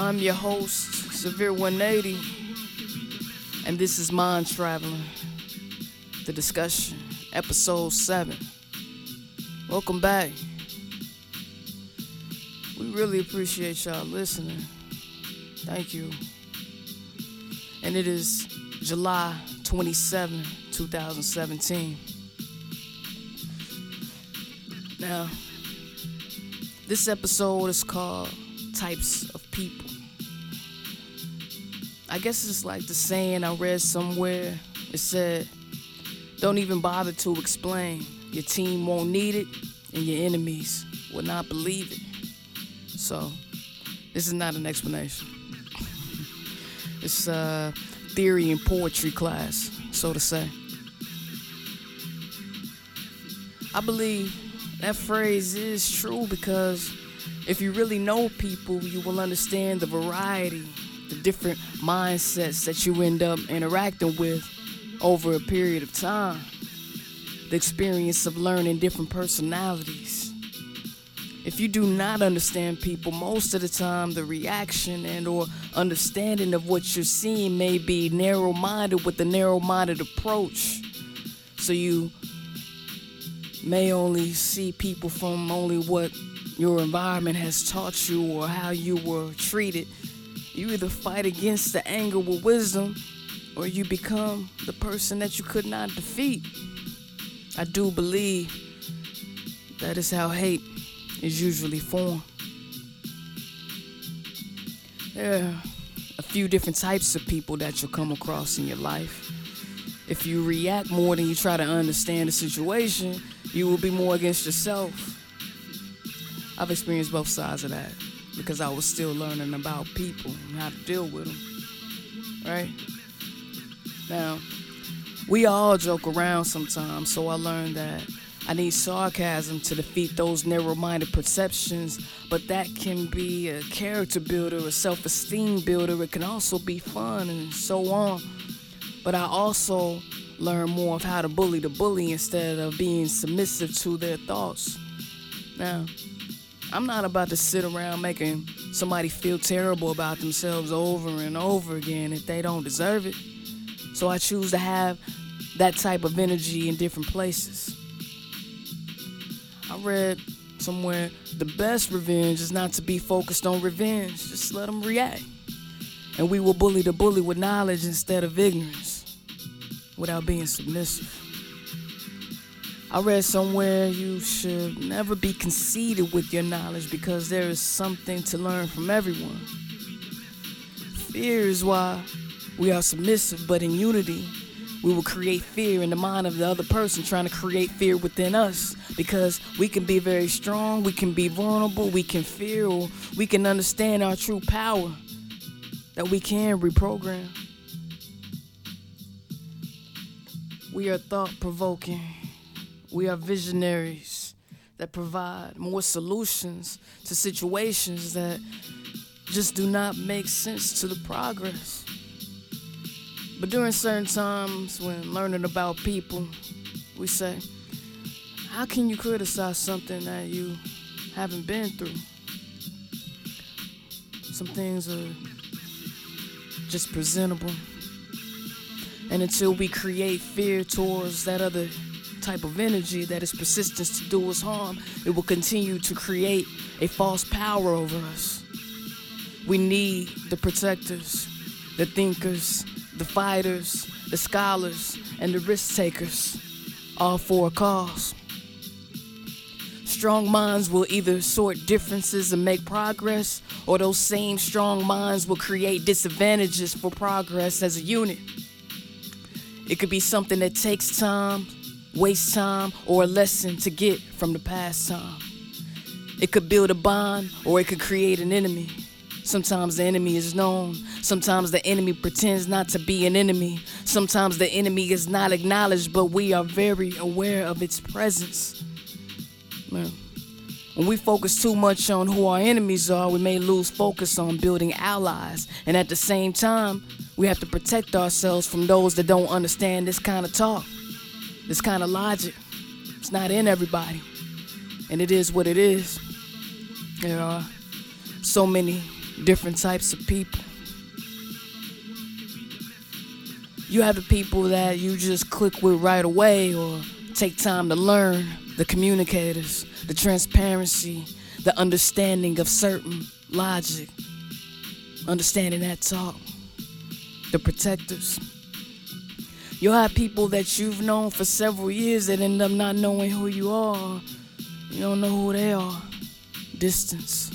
I'm your host, Severe 180, and this is Mind Traveling, the discussion, episode 7. Welcome back. We really appreciate y'all listening. Thank you. And it is July 27, 2017. Now, this episode is called Types of People. I guess it's like the saying I read somewhere. It said, Don't even bother to explain. Your team won't need it, and your enemies will not believe it. So, this is not an explanation. it's a theory and poetry class, so to say. I believe that phrase is true because if you really know people, you will understand the variety, the different mindsets that you end up interacting with over a period of time. The experience of learning different personalities. If you do not understand people, most of the time the reaction and or understanding of what you're seeing may be narrow-minded with a narrow-minded approach. So you may only see people from only what your environment has taught you or how you were treated. You either fight against the anger with wisdom or you become the person that you could not defeat. I do believe that is how hate is usually formed. There are a few different types of people that you'll come across in your life. If you react more than you try to understand the situation, you will be more against yourself. I've experienced both sides of that because I was still learning about people and how to deal with them. Right? Now, we all joke around sometimes, so I learned that I need sarcasm to defeat those narrow minded perceptions, but that can be a character builder, a self esteem builder. It can also be fun and so on. But I also learn more of how to bully the bully instead of being submissive to their thoughts. Now, I'm not about to sit around making somebody feel terrible about themselves over and over again if they don't deserve it. So I choose to have that type of energy in different places. I read somewhere the best revenge is not to be focused on revenge, just let them react. And we will bully the bully with knowledge instead of ignorance, without being submissive. I read somewhere you should never be conceited with your knowledge because there is something to learn from everyone. Fear is why we are submissive, but in unity, we will create fear in the mind of the other person, trying to create fear within us because we can be very strong, we can be vulnerable, we can feel, we can understand our true power that we can reprogram. We are thought provoking, we are visionaries that provide more solutions to situations that just do not make sense to the progress. But during certain times when learning about people, we say, how can you criticize something that you haven't been through? Some things are just presentable. And until we create fear towards that other type of energy that is persistence to do us harm, it will continue to create a false power over us. We need the protectors, the thinkers, the fighters, the scholars, and the risk takers, all for a cause. Strong minds will either sort differences and make progress, or those same strong minds will create disadvantages for progress as a unit. It could be something that takes time, wastes time, or a lesson to get from the past time. It could build a bond, or it could create an enemy. Sometimes the enemy is known. Sometimes the enemy pretends not to be an enemy. Sometimes the enemy is not acknowledged, but we are very aware of its presence. Man. When we focus too much on who our enemies are, we may lose focus on building allies. And at the same time, we have to protect ourselves from those that don't understand this kind of talk, this kind of logic. It's not in everybody. And it is what it is. There are so many different types of people. You have the people that you just click with right away or take time to learn, the communicators, the transparency, the understanding of certain logic, understanding that talk, the protectors. You'll have people that you've known for several years that end up not knowing who you are. You don't know who they are. Distance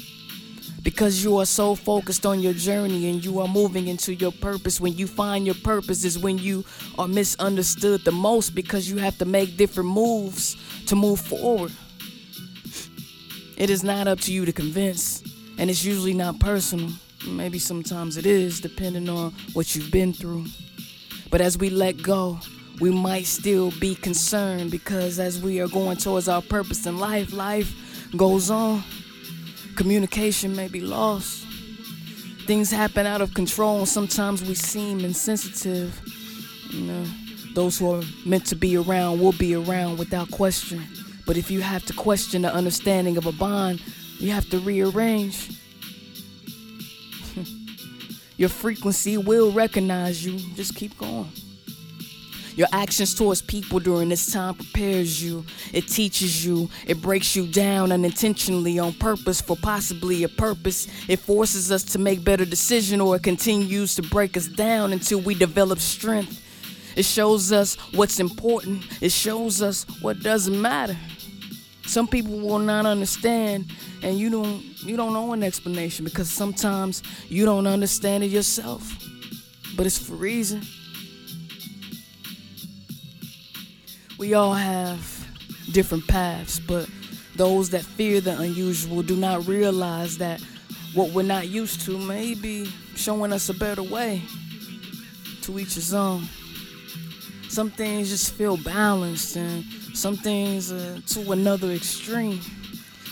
because you are so focused on your journey and you are moving into your purpose. When you find your purpose, is when you are misunderstood the most because you have to make different moves to move forward. It is not up to you to convince, and it's usually not personal. Maybe sometimes it is, depending on what you've been through. But as we let go, we might still be concerned because as we are going towards our purpose in life, life goes on communication may be lost. Things happen out of control, and sometimes we seem insensitive. You know, those who are meant to be around will be around without question. But if you have to question the understanding of a bond, you have to rearrange. Your frequency will recognize you. Just keep going. Your actions towards people during this time prepares you. It teaches you. It breaks you down unintentionally on purpose for possibly a purpose. It forces us to make better decisions or it continues to break us down until we develop strength. It shows us what's important. It shows us what doesn't matter. Some people will not understand and you don't you don't know an explanation because sometimes you don't understand it yourself. But it's for reason. We all have different paths, but those that fear the unusual do not realize that what we're not used to may be showing us a better way. To each his own. Some things just feel balanced, and some things uh, to another extreme.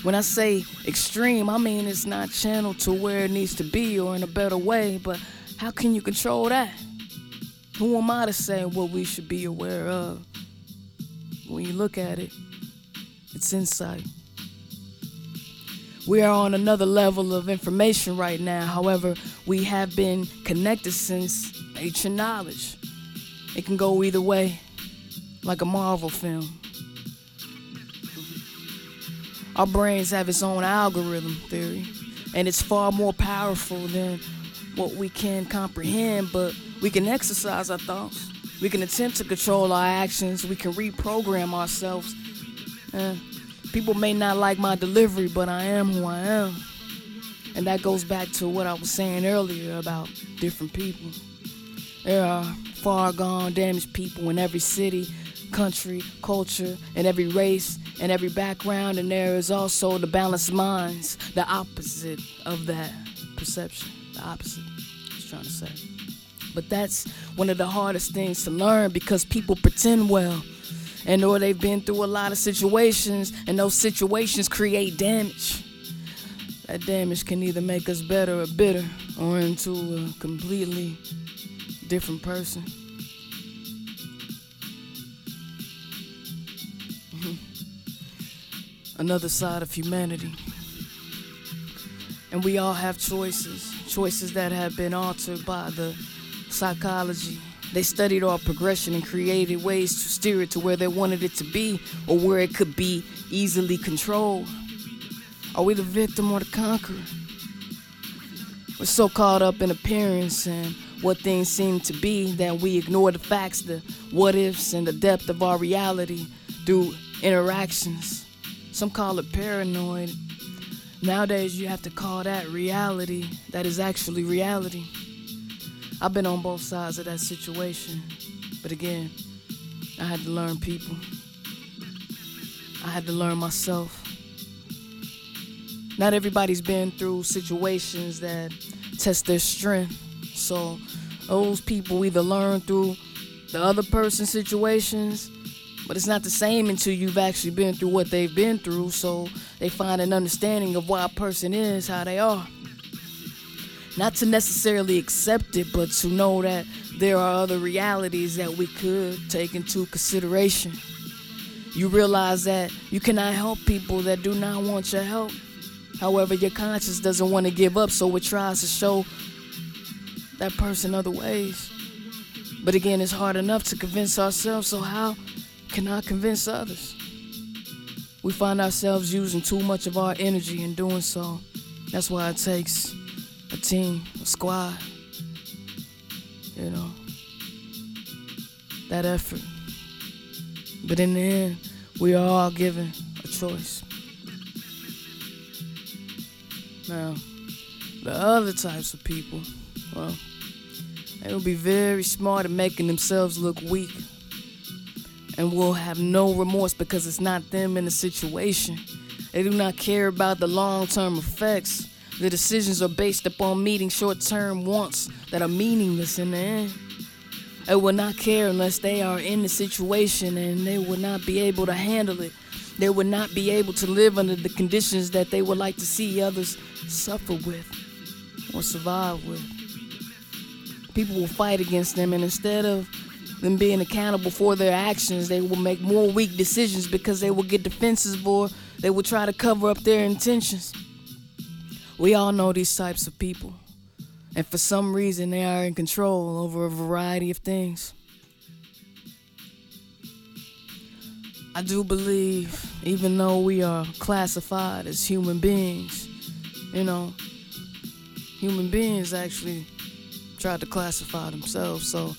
When I say extreme, I mean it's not channeled to where it needs to be or in a better way, but how can you control that? Who am I to say what we should be aware of? when you look at it, it's insight. We are on another level of information right now. However, we have been connected since ancient knowledge. It can go either way, like a Marvel film. Our brains have its own algorithm theory, and it's far more powerful than what we can comprehend, but we can exercise our thoughts. We can attempt to control our actions. We can reprogram ourselves. Eh, people may not like my delivery, but I am who I am. And that goes back to what I was saying earlier about different people. There are far gone, damaged people in every city, country, culture, and every race and every background, and there is also the balanced minds, the opposite of that perception. The opposite, I was trying to say. But that's one of the hardest things to learn because people pretend well. And or they've been through a lot of situations, and those situations create damage. That damage can either make us better or bitter, or into a completely different person. Another side of humanity. And we all have choices, choices that have been altered by the psychology. They studied our progression and created ways to steer it to where they wanted it to be or where it could be easily controlled. Are we the victim or the conqueror? We're so caught up in appearance and what things seem to be that we ignore the facts, the what ifs, and the depth of our reality through interactions. Some call it paranoid. Nowadays, you have to call that reality that is actually reality. I've been on both sides of that situation. But again, I had to learn people. I had to learn myself. Not everybody's been through situations that test their strength. So those people either learn through the other person's situations, but it's not the same until you've actually been through what they've been through. So they find an understanding of why a person is how they are not to necessarily accept it, but to know that there are other realities that we could take into consideration. You realize that you cannot help people that do not want your help. However, your conscience doesn't want to give up, so it tries to show that person other ways. But again, it's hard enough to convince ourselves, so how can I convince others? We find ourselves using too much of our energy in doing so. That's why it takes a team, a squad, you know, that effort. But in the end, we are all given a choice. Now, the other types of people, well, they will be very smart at making themselves look weak and will have no remorse because it's not them in the situation. They do not care about the long term effects. The decisions are based upon meeting short term wants that are meaningless in the end. They will not care unless they are in the situation and they will not be able to handle it. They will not be able to live under the conditions that they would like to see others suffer with or survive with. People will fight against them, and instead of them being accountable for their actions, they will make more weak decisions because they will get defensive or they will try to cover up their intentions. We all know these types of people, and for some reason, they are in control over a variety of things. I do believe, even though we are classified as human beings, you know, human beings actually try to classify themselves. So,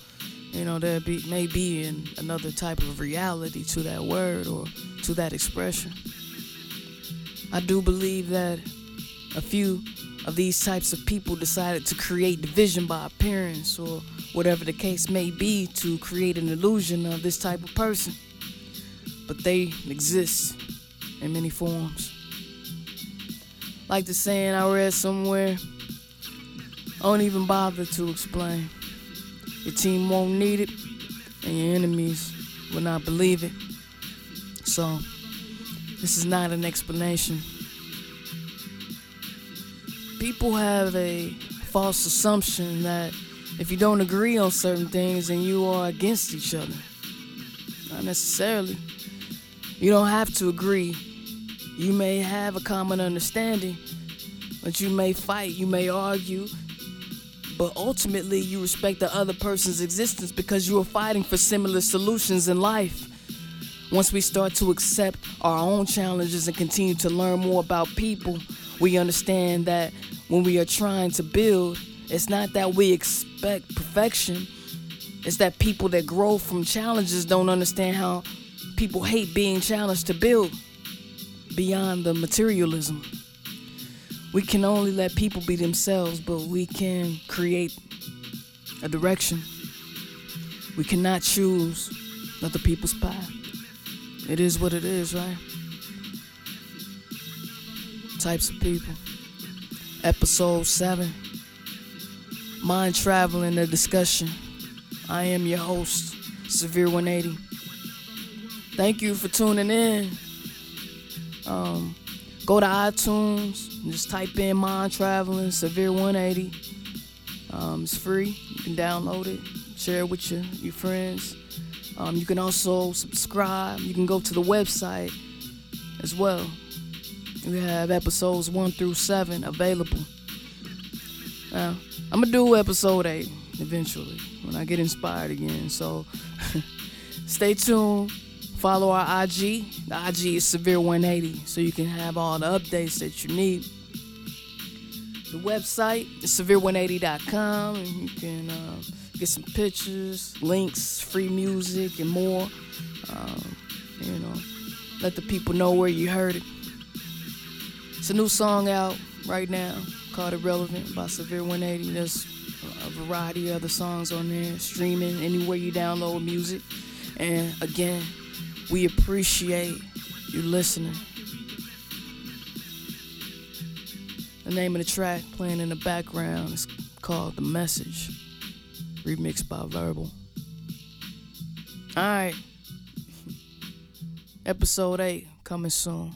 you know, there be may be in another type of reality to that word or to that expression. I do believe that a few of these types of people decided to create division by appearance or whatever the case may be to create an illusion of this type of person but they exist in many forms. Like the saying I read somewhere, I don't even bother to explain. Your team won't need it, and your enemies will not believe it. So, this is not an explanation. People have a false assumption that if you don't agree on certain things, then you are against each other. Not necessarily. You don't have to agree. You may have a common understanding, but you may fight, you may argue, but ultimately you respect the other person's existence because you are fighting for similar solutions in life. Once we start to accept our own challenges and continue to learn more about people, we understand that when we are trying to build, it's not that we expect perfection, it's that people that grow from challenges don't understand how people hate being challenged to build beyond the materialism. We can only let people be themselves, but we can create a direction. We cannot choose other people's path. It is what it is, right? Types of people. Episode 7 Mind Traveling, the discussion. I am your host, Severe 180 thank you for tuning in. Um, go to iTunes, and just type in Mind Traveling Severe 180. Um, it's free. You can download it, share it with your, your friends. Um, you can also subscribe. You can go to the website as well. We have episodes one through seven available. Now, I'm gonna do episode eight eventually when I get inspired again. So stay tuned. Follow our IG. The IG is Severe 180, so you can have all the updates that you need. The website is severe180.com, and you can uh, get some pictures, links, free music, and more. Um, you know, let the people know where you heard it. It's a new song out right now called Irrelevant by Severe 180. There's a variety of other songs on there, streaming anywhere you download music. And again, we appreciate you listening. The name of the track playing in the background is called The Message, remixed by Verbal. Alright. Episode 8 coming soon.